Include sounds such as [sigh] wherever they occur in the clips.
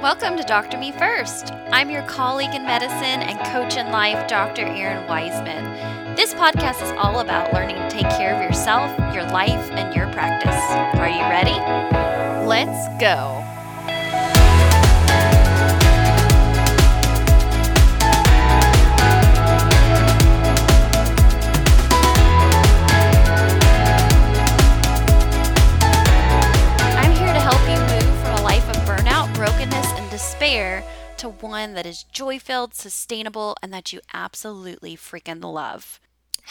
Welcome to Doctor Me First. I'm your colleague in medicine and coach in life, Dr. Errin Weisman. This podcast is all about learning to take care of yourself, your life, and your practice. Are you ready? Let's go. To one that is joy filled, sustainable, and that you absolutely freaking love.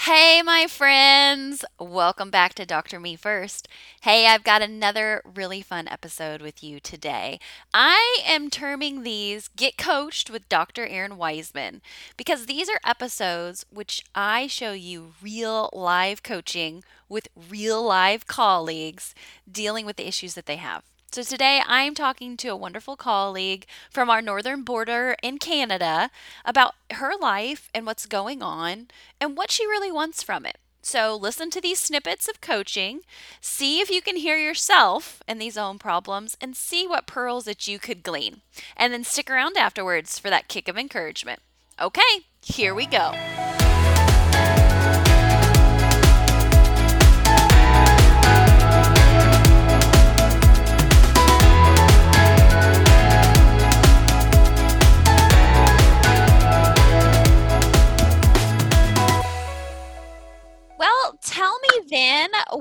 Hey, my friends! Welcome back to Dr. Me First. Hey, I've got another really fun episode with you today. I am terming these Get Coached with Dr. Errin Weisman because these are episodes which I show you real live coaching with real live colleagues dealing with the issues that they have. So today I'm talking to a wonderful colleague from our northern border in Canada about her life and what's going on and what she really wants from it. So listen to these snippets of coaching, see if you can hear yourself in these own problems and see what pearls that you could glean. And then stick around afterwards for that kick of encouragement. Okay, here we go.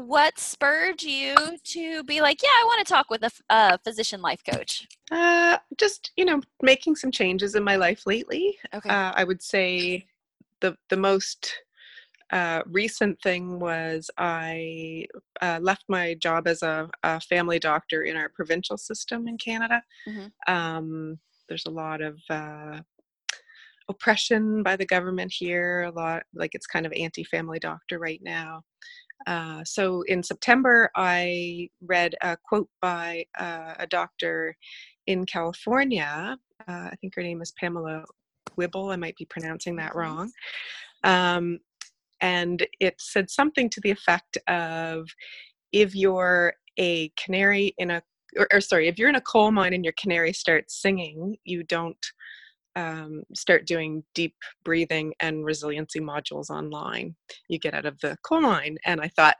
What spurred you to be like, yeah, I want to talk with a physician life coach. Uh, just you know, making some changes in my life lately. Okay. Uh, I would say the the most uh, recent thing was I uh, left my job as a, a family doctor in our provincial system in Canada. Mhm. Um, there's a lot of uh, oppression by the government here. A lot like it's kind of anti-family doctor right now. Uh, so in September, I read a quote by uh, a doctor in California. Uh, I think her name is Pamela Wible. I might be pronouncing that Mhm. wrong. Um, and it said something to the effect of if you're a canary in a or, or sorry if you're in a coal mine and your canary starts singing you don't um, start doing deep breathing and resiliency modules online you get out of the coal mine and i thought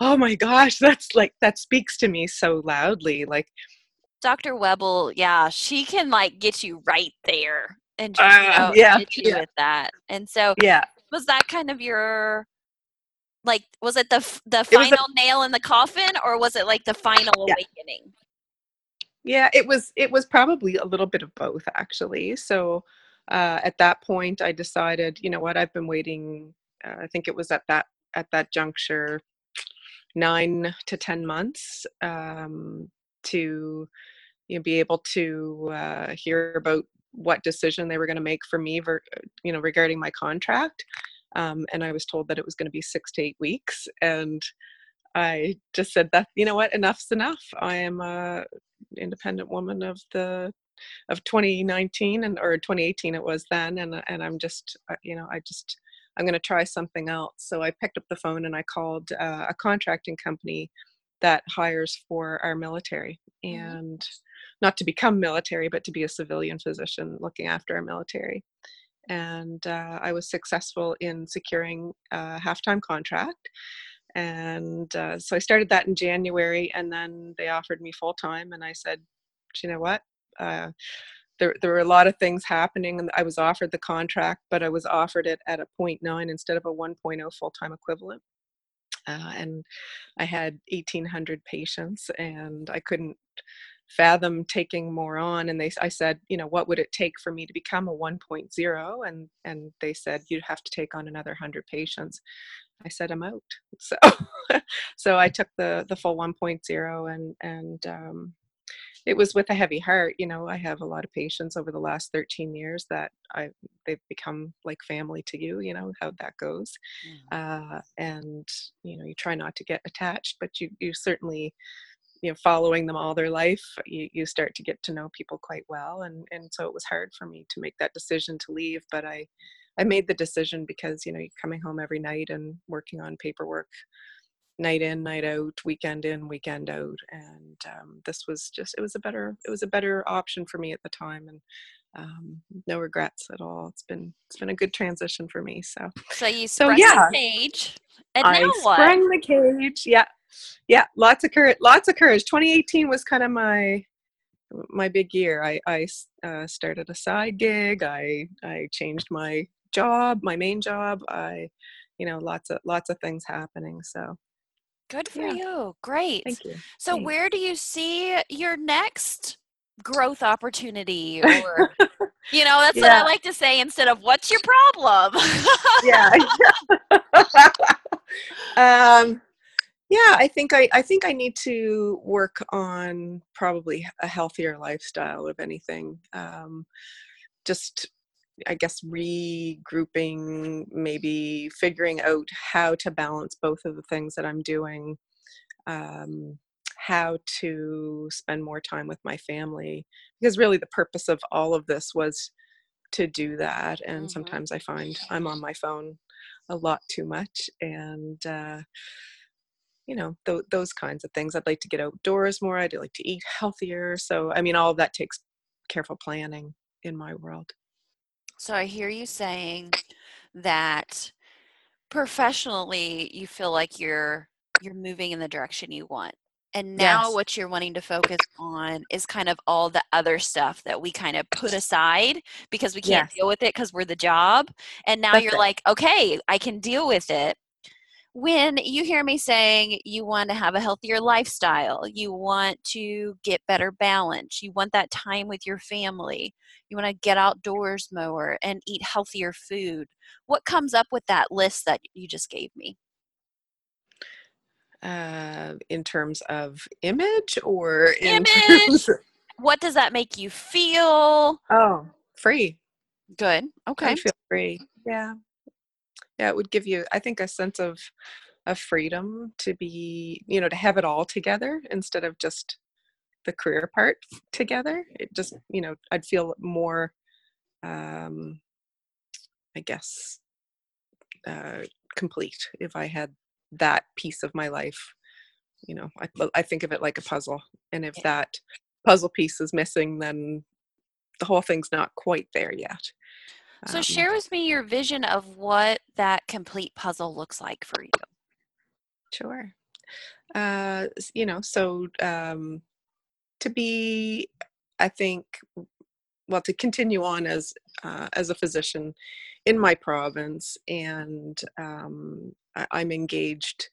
oh my gosh that's like that speaks to me so loudly like Dr. Wible, yeah, she can like get you right there and just you know, yeah, hit you yeah. with that. And so, yeah was that kind of your like was it the the It was a- final nail in the coffin or was it like the final Yeah. awakening? Yeah, it was it was probably a little bit of both actually. So uh, at that point, I decided, you know what, I've been waiting. Uh, I think it was at that at that juncture, nine to ten months um, to you know, be able to uh, hear about what decision they were going to make for me, ver- you know, regarding my contract. Um, and I was told that it was going to be six to eight weeks, and I just said that you know what, enough's enough. I am a independent woman of the of 2019 and or 2018 it was then and and I'm just uh, you know I just I'm going to try something else. So I picked up the phone and I called uh, a contracting company that hires for our military. Mhm. and not to become military but to be a civilian physician looking after our military. And uh, I was successful in securing a half-time contract and uh, so I started that in January, and then they offered me full time, and I said, "Do you know what? Uh, there there were a lot of things happening, and I was offered the contract, but I was offered it at a 0.9 instead of a 1.0 full time equivalent." Uh, and I had 1,800 patients, and I couldn't fathom taking more on. And they, I said, you know, what would it take for me to become a 1.0? And and they said you'd have to take on another 100 patients. I said I'm out. [laughs] So so I took the the full 1.0 and and um, it was with a heavy heart. You know, I have a lot of patients over the last 13 years that I they've become like family to you. You know how that goes, uh, and you know you try not to get attached, but you you certainly you know following them all their life you, you start to get to know people quite well and and so it was hard for me to make that decision to leave but i i made the decision because you know you're coming home every night and working on paperwork night in night out weekend in weekend out and um, this was just it was a better it was a better option for me at the time and um, no regrets at all. It's been it's been a good transition for me so. So you so yeah. the cage and I now what? sprung the cage yeah yeah lots of courage lots of courage. 2018 was kind of my my big year. I i uh, started a side gig. I i changed my job my main job i you know lots of lots of things happening so Good for yeah. you. Great. Thank you. So, Thanks. where do you see your next growth opportunity? Or, [laughs] you know, that's yeah. what I like to say instead of "What's your problem?" yeah. [laughs] um, yeah, I think I, I think I need to work on probably a healthier lifestyle, if anything. Um, just I guess regrouping, maybe figuring out how to balance both of the things that I'm doing, um, how to spend more time with my family. Because really, the purpose of all of this was to do that. And mm-hmm. sometimes I find I'm on my phone a lot too much. And, uh, you know, th- those kinds of things. I'd like to get outdoors more. I'd like to eat healthier. So, I mean, all of that takes careful planning in my world. So I hear you saying that professionally you feel like you're you're moving in the direction you want. And now yes. what you're wanting to focus on is kind of all the other stuff that we kind of put aside because we can't yes. deal with it because we're the job. And now That's you're it. like, okay, I can deal with it when you hear me saying you want to have a healthier lifestyle, you want to get better balance, you want that time with your family, you want to get outdoors more and eat healthier food, what comes up with that list that you just gave me? Uh, in terms of image or image? Terms... [laughs] what does that make you feel? Oh, free. Good. Okay. I feel free. Yeah yeah it would give you i think a sense of of freedom to be you know to have it all together instead of just the career part together. It just you know i'd feel more um i guess uh complete if i had that piece of my life you know i, I think of it like a puzzle and if that puzzle piece is missing then the whole thing's not quite there yet so, um, share with me your vision of what that complete puzzle looks like for you. Sure. Uh, you know, so um, to be, I think, well, to continue on as uh, as a physician in my province, and um, I, I'm engaged.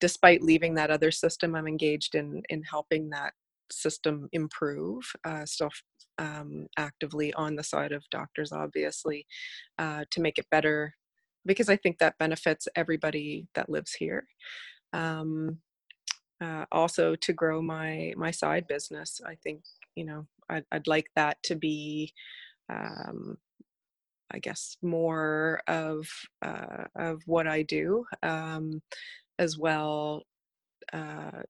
Despite leaving that other system, I'm engaged in in helping that system improve. Uh, still um, actively on the side of doctors, obviously, uh, to make it better, because I think that benefits everybody that lives here. Um, uh, also, to grow my my side business, I think you know I'd, I'd like that to be. Um, I guess more of uh, of what I do, um, as well uh,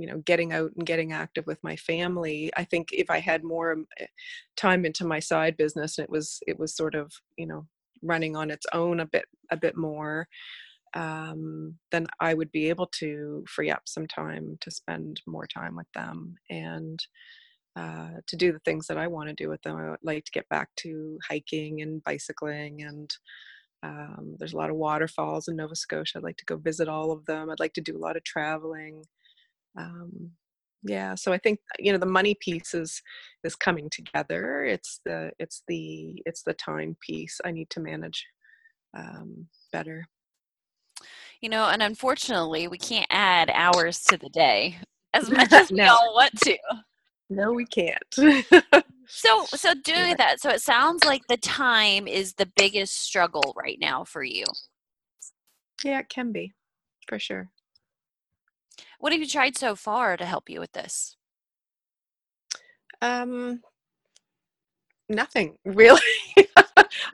you know getting out and getting active with my family i think if i had more um, eh, time into my side business and it was it was sort of you know running on its own a bit a bit more um, then i would be able to free up some time to spend more time with them and uh, to do the things that i want to do with them i would like to get back to hiking and bicycling and um, there's a lot of waterfalls in Nova Scotia. I'd like to go visit all of them. I'd like to do a lot of traveling um, yeah so i think you know the money piece is is coming together. It's the it's the it's the time piece i need to manage um, better. You know and unfortunately we can't add hours to the day as [laughs] much as we all want to. No we can't. So so [laughs] doing that. So it sounds like the time is the biggest struggle right now for you. Yeah it can be for sure what have you tried so far to help you with this? Um, nothing [laughs] really.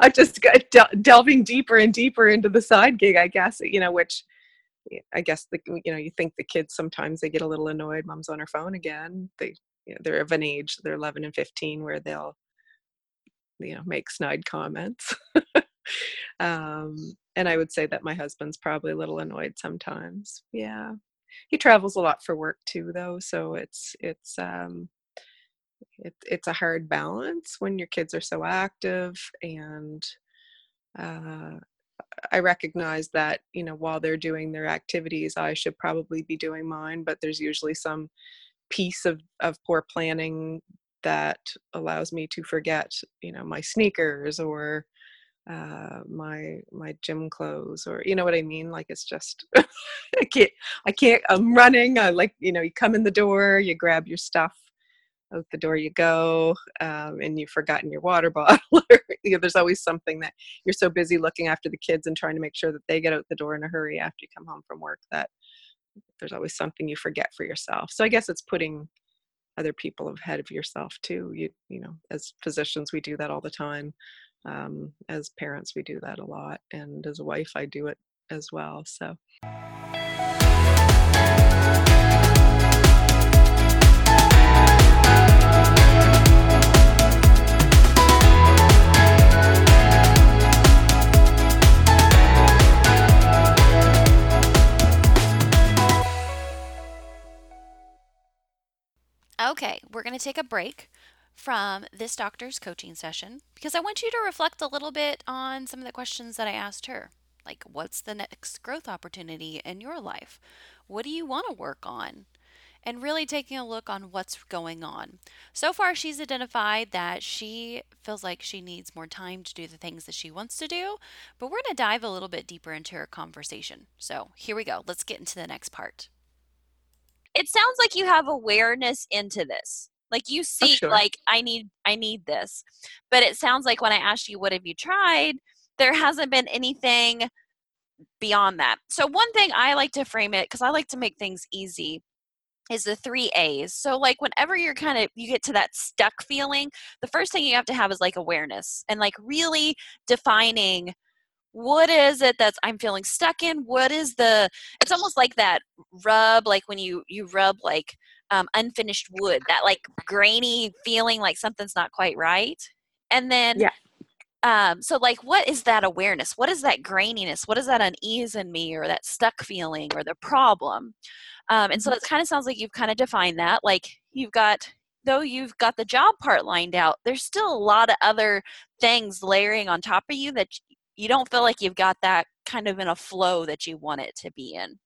I just got del- delving deeper and deeper into the side gig, I guess, you know, which I guess the, you know, you think the kids sometimes they get a little annoyed. Mom's on her phone again. They, you know, they're of an age, they're 11 and 15 where they'll, you know, make snide comments. [laughs] um, and I would say that my husband's probably a little annoyed sometimes. Yeah, he travels a lot for work too, though, so it's it's um, it, it's a hard balance when your kids are so active and uh, I recognize that you know while they're doing their activities, I should probably be doing mine. But there's usually some piece of of poor planning that allows me to forget you know my sneakers or uh, my my gym clothes or you know what I mean. Like it's just [laughs] I can't I can't I'm running. I like you know you come in the door, you grab your stuff out the door you go um, and you've forgotten your water [laughs] bottle you know, there's always something that you're so busy looking after the kids and trying to make sure that they get out the door in a hurry after you come home from work that there's always something you forget for yourself so i guess it's putting other people ahead of yourself too you you know as physicians we do that all the time um, as parents we do that a lot and as a wife i do it as well so. Okay, we're going to take a break from this doctor's coaching session because I want you to reflect a little bit on some of the questions that I asked her. Like, what's the next growth opportunity in your life? What do you want to work on? And really taking a look on what's going on. So far, she's identified that she feels like she needs more time to do the things that she wants to do, but we're going to dive a little bit deeper into her conversation. So, here we go. Let's get into the next part it sounds like you have awareness into this like you oh, see oh, sure. like i need i need this. But it sounds like when i asked you what have you tried? there hasn't been anything beyond that. So one thing i like to frame it because i like to make things easy is the three a's. So like whenever you're kind of you get to that stuck feeling the first thing you have to have is like awareness and like really defining what is it that's i'm feeling stuck in? What is the it's almost like that rub like when you you rub like um, unfinished wood that like grainy feeling like something's not quite right. And then yeah. um, so like what is that awareness? What is that graininess? What is that unease in me or that stuck feeling or the problem? Um, and so it kind of sounds like you've kind of defined that. Like you've got though you've got the job part lined out there's still a lot of other things layering on top of you that you don't feel like you've got that kind of in a flow that you want it to be in.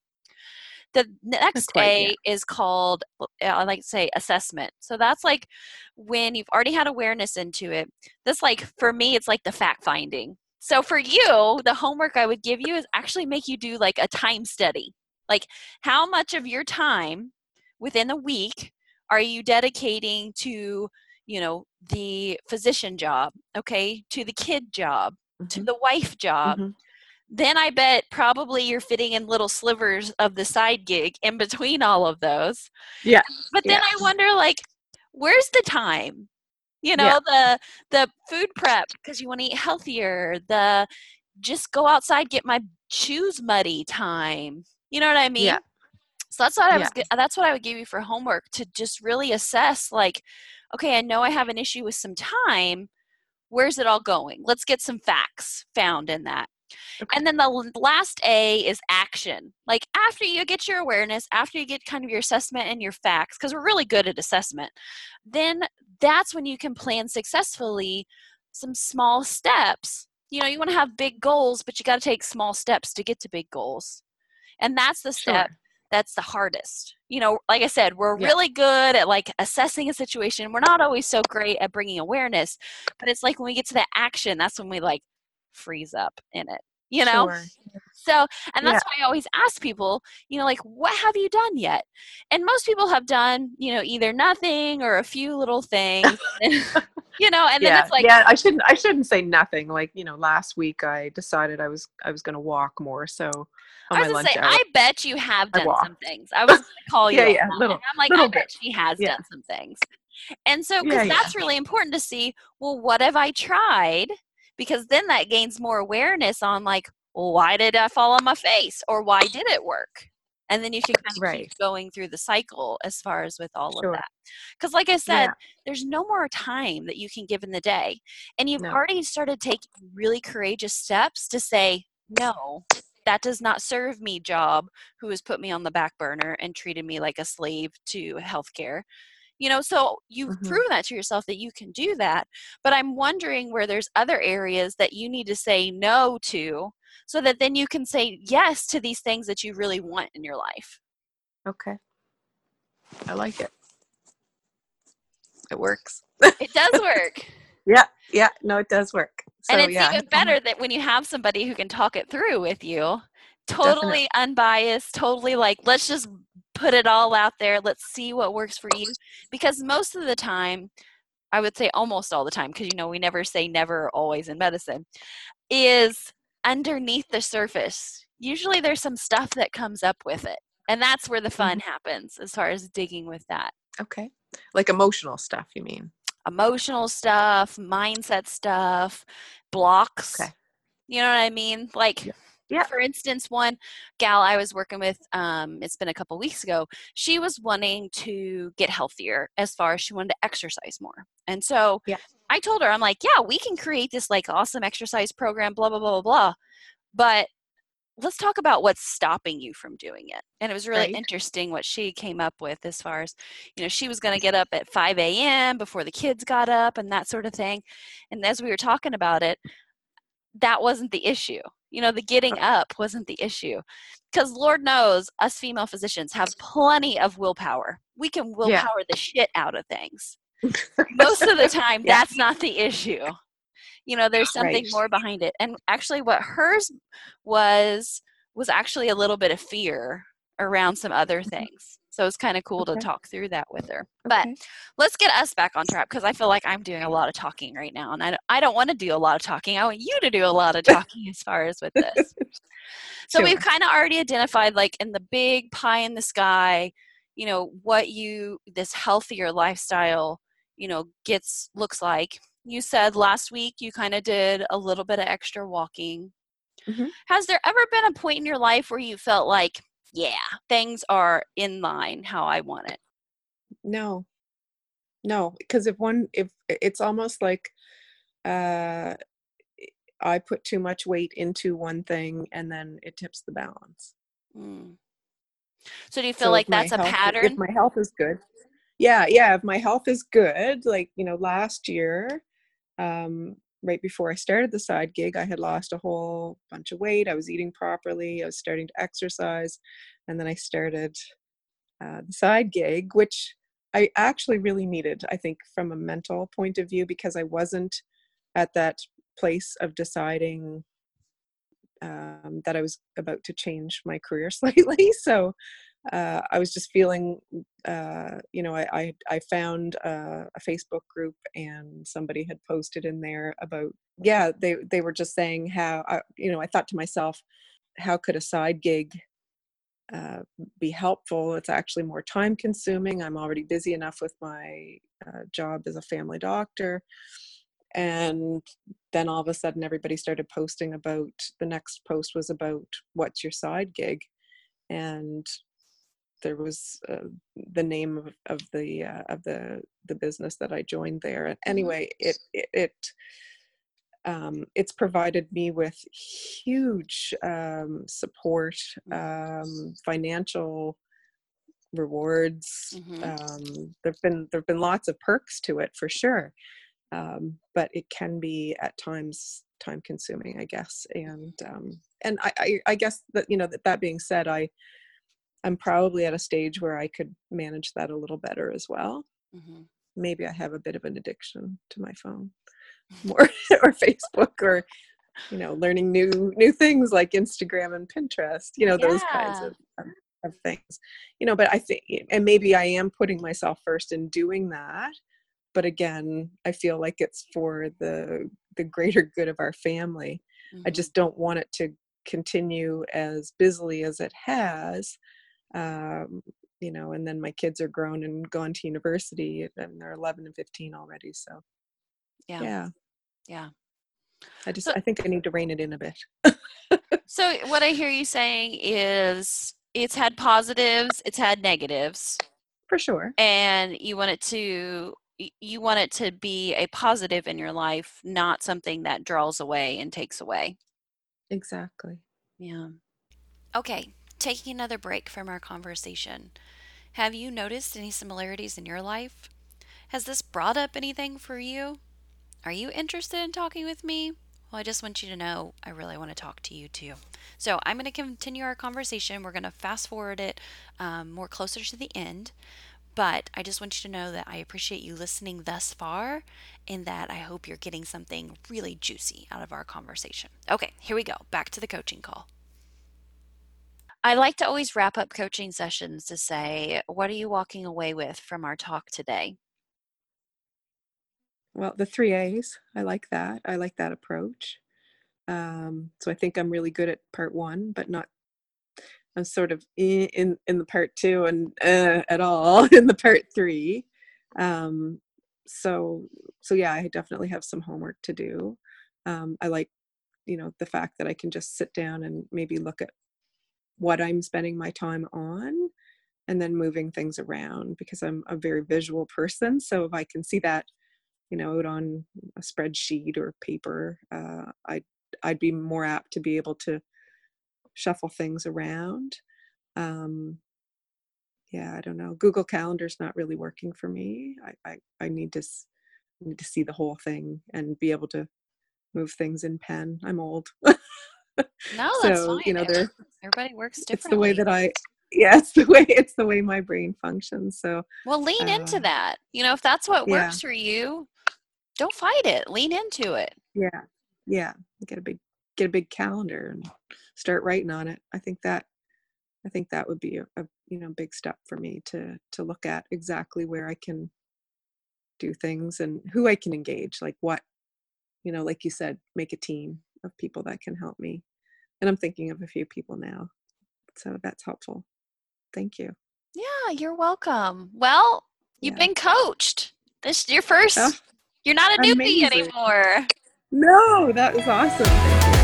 The next quite, A yeah. is called, I like to say, assessment. So that's like when you've already had awareness into it. This, like, for me, it's like the fact finding. So for you, the homework I would give you is actually make you do like a time study. Like, how much of your time within a week are you dedicating to, you know, the physician job, okay, to the kid job, mm-hmm. to the wife job. Mm-hmm. Then I bet probably you're fitting in little slivers of the side gig in between all of those. Yeah. But then yeah. I wonder like where's the time? You know, yeah. the the food prep because you want to eat healthier, the just go outside get my shoes muddy time. You know what I mean? Yeah. So that's what I was. That's what I would give you for homework to just really assess. Like, okay, I know I have an issue with some time where's it all going? Let's get some facts found in that. Okay. And then the last A is action. Like after you get your awareness, after you get kind of your assessment and your facts, because we're really good at assessment, then that's when you can plan successfully some small steps. You know, you want to have big goals, but you got to take small steps to get to big goals. And that's the step sure that's the hardest you know like i said we're yeah. really good at like assessing a situation we're not always so great at bringing awareness but it's like when we get to the action that's when we like freeze up in it you know sure. so and that's yeah. why i always ask people you know like what have you done yet and most people have done you know either nothing or a few little things [laughs] you know and then it's like yeah i shouldn't i shouldn't say nothing like you know last week i decided i was i was going to walk more so I was gonna say, hour. I bet you have done some things. I was gonna [laughs] call you. yeah, yeah, little, I'm like, I bet she has yeah. done some things. And so, because yeah, that's really important to see. Well, what have I tried? Because then that gains more awareness on like, well, why did I fall on my face, or why did it work? and then you can kind of Right. keep going through the cycle as far as with all Sure. of that because like i said Yeah. there's no more time that you can give in the day and you've No. already started taking really courageous steps to say no that does not serve me job who has put me on the back burner and treated me like a slave to healthcare you know so you've Mhm. proven that to yourself that you can do that but i'm wondering where there's other areas that you need to say no to so that then you can say yes to these things that you really want in your life Okay. I like it. It works. it does work [laughs] Yeah. Yeah. No, it does work. So, and it's yeah, even better that when you have somebody who can talk it through with you totally unbiased totally like let's just put it all out there let's see what works for you because most of the time i would say almost all the time because you know we never say never always in medicine is underneath the surface usually there's some stuff that comes up with it and that's where the fun mm-hmm. happens as far as digging with that Okay. Like emotional stuff, you mean? emotional stuff mindset stuff blocks Okay. you know what i mean like Yeah. Yeah. for instance one gal i was working with um, it's been a couple weeks ago she was wanting to get healthier as far as she wanted to exercise more and so Yeah. i told her i'm like yeah we can create this like awesome exercise program blah blah blah blah blah but let's talk about what's stopping you from doing it and it was really Right. interesting what she came up with as far as you know she was going to get up at 5 a.m before the kids got up and that sort of thing and as we were talking about it that wasn't the issue you know the getting uh up wasn't the issue. Because lord knows us female physicians have plenty of willpower. We can willpower the shit out of things. Most of the [laughs] time Yeah. that's not the issue. You know there's something Right. more behind it. And actually what hers was was actually a little bit of fear around some other mm-hmm. things so it's kind of cool to Mm-hmm. Talk through that with her but Okay. let's get us back on track because I feel like I'm doing a lot of talking right now, and I don't, I don't want to do a lot of talking. I want you to do a lot of [laughs] talking as far as with this. [laughs] So we've kind of already identified, like in the big pie in the sky, you know, what you this healthier lifestyle, you know, gets looks like. You said last week you kind of did a little bit of extra walking. Mhm. Has there ever been a point in your life where you felt like, yeah, things are in line how I want it? no no because if one if it's almost like uh i put too much weight into one thing and then it tips the balance Mm. So do you feel So like that's a health- pattern? if my health is good yeah yeah if my health is good like you know last year um right before i started the side gig i had lost a whole bunch of weight i was eating properly i was starting to exercise and then i started uh, the side gig which i actually really needed i think from a mental point of view because i wasn't at that place of deciding um, that i was about to change my career [laughs] slightly so uh, I was just feeling, uh, you know, I, I, I found uh, a Facebook group and somebody had posted in there about, yeah, they, they were just saying how, I, you know, I thought to myself, how could a side gig uh, be helpful? It's actually more time consuming. I'm already busy enough with my uh, job as a family doctor. And then all of a sudden, everybody started posting about the next post was about what's your side gig? And there was uh, the name of, of the uh, of the the business that I joined there. And anyway, it it, it um, it's provided me with huge um, support, um, financial rewards. Mhm. Um, there've been there've been lots of perks to it for sure, um, but it can be at times time consuming, I guess. And um, and I, I I guess that you know that that being said, I I'm probably at a stage where I could manage that a little better as well. Mhm. Maybe I have a bit of an addiction to my phone, [laughs] more or Facebook, or you know, learning new new things like Instagram and Pinterest. You know, those kinds Yeah. of of things. You know, but I think, and maybe I am putting myself first in doing that. But again, I feel like it's for the the greater good of our family. I Mhm. just don't want it to continue as busily as it has um, you know and then my kids are grown and gone to university and they're 11 and 15 already so yeah. yeah, Yeah. i just So- i think i need to rein it in a bit [laughs] So what I hear you saying is it's had positives, it's had negatives. For sure. And you want it to you want it to be a positive in your life, not something that draws away and takes away. Exactly. Yeah. Okay, taking another break from our conversation. Have you noticed any similarities in your life? Has this brought up anything for you? Are you interested in talking with me? Well, I just want you to know I really want to talk to you too. So I'm going to continue our conversation. We're going to fast forward it um, more closer to the end. But I just want you to know that I appreciate you listening thus far and that I hope you're getting something really juicy out of our conversation. Okay, here we go. Back to the coaching call. I like to always wrap up coaching sessions to say, what are you walking away with from our talk today? Well, the three A's, I like that. I like that approach. Um, so I think I'm really good at part one, but not. I'm sort of in in, in the part two and uh, at all [laughs] in the part three. Um, so so yeah, I definitely have some homework to do. Um, I like, you know, the fact that I can just sit down and maybe look at what I'm spending my time on and then moving things around because I'm a very visual person. So if I can see that, you know, out on a spreadsheet or paper, uh, I'd, I'd be more apt to be able to shuffle things around. Um, yeah, I don't know. Google Calendar's not really working for me. I, I, I need to need to see the whole thing and be able to move things in pen. I'm old. [laughs] No, [laughs] that's so, fine. You know, everybody works differently. It's the way that I yeah, it's the [laughs] way it's the way my brain functions. So Well, lean uh, into that. You know, if that's what yeah. works for you, don't fight it. Lean into it. Yeah. Yeah. Get a big get a big calendar and start writing on it. I think that I think that would be a, a you know big step for me to to look at exactly where I can do things and who I can engage, like what you know, like you said, make a team of people that can help me. And I'm thinking of a few people now. So that's helpful. Thank you. Yeah, you're welcome. Well, you've yeah. been coached. This your first. Oh, you're not a newbie amazing. anymore. No, that was awesome.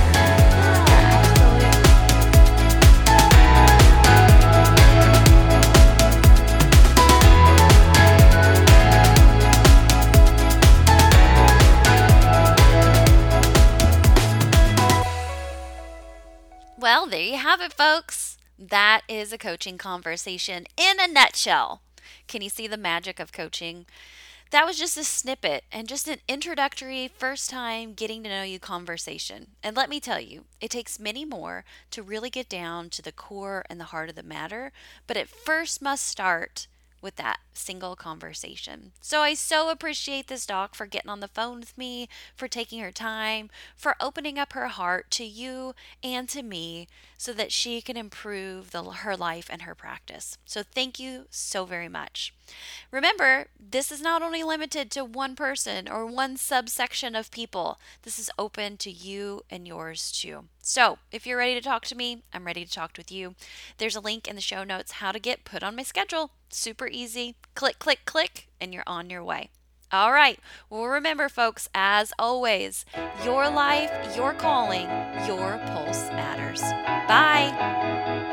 Well, there you have it, folks. That is a coaching conversation in a nutshell. Can you see the magic of coaching? That was just a snippet and just an introductory, first time getting to know you conversation. And let me tell you, it takes many more to really get down to the core and the heart of the matter, but it first must start with that single conversation. So I so appreciate this doc for getting on the phone with me, for taking her time, for opening up her heart to you and to me so that she can improve the, her life and her practice. So thank you so very much. Remember, this is not only limited to one person or one subsection of people. This is open to you and yours too. So, if you're ready to talk to me, I'm ready to talk with you. There's a link in the show notes how to get put on my schedule. Super easy. Click, click, click, and you're on your way. All right. Well, remember, folks, as always, your life, your calling, your pulse matters. Bye.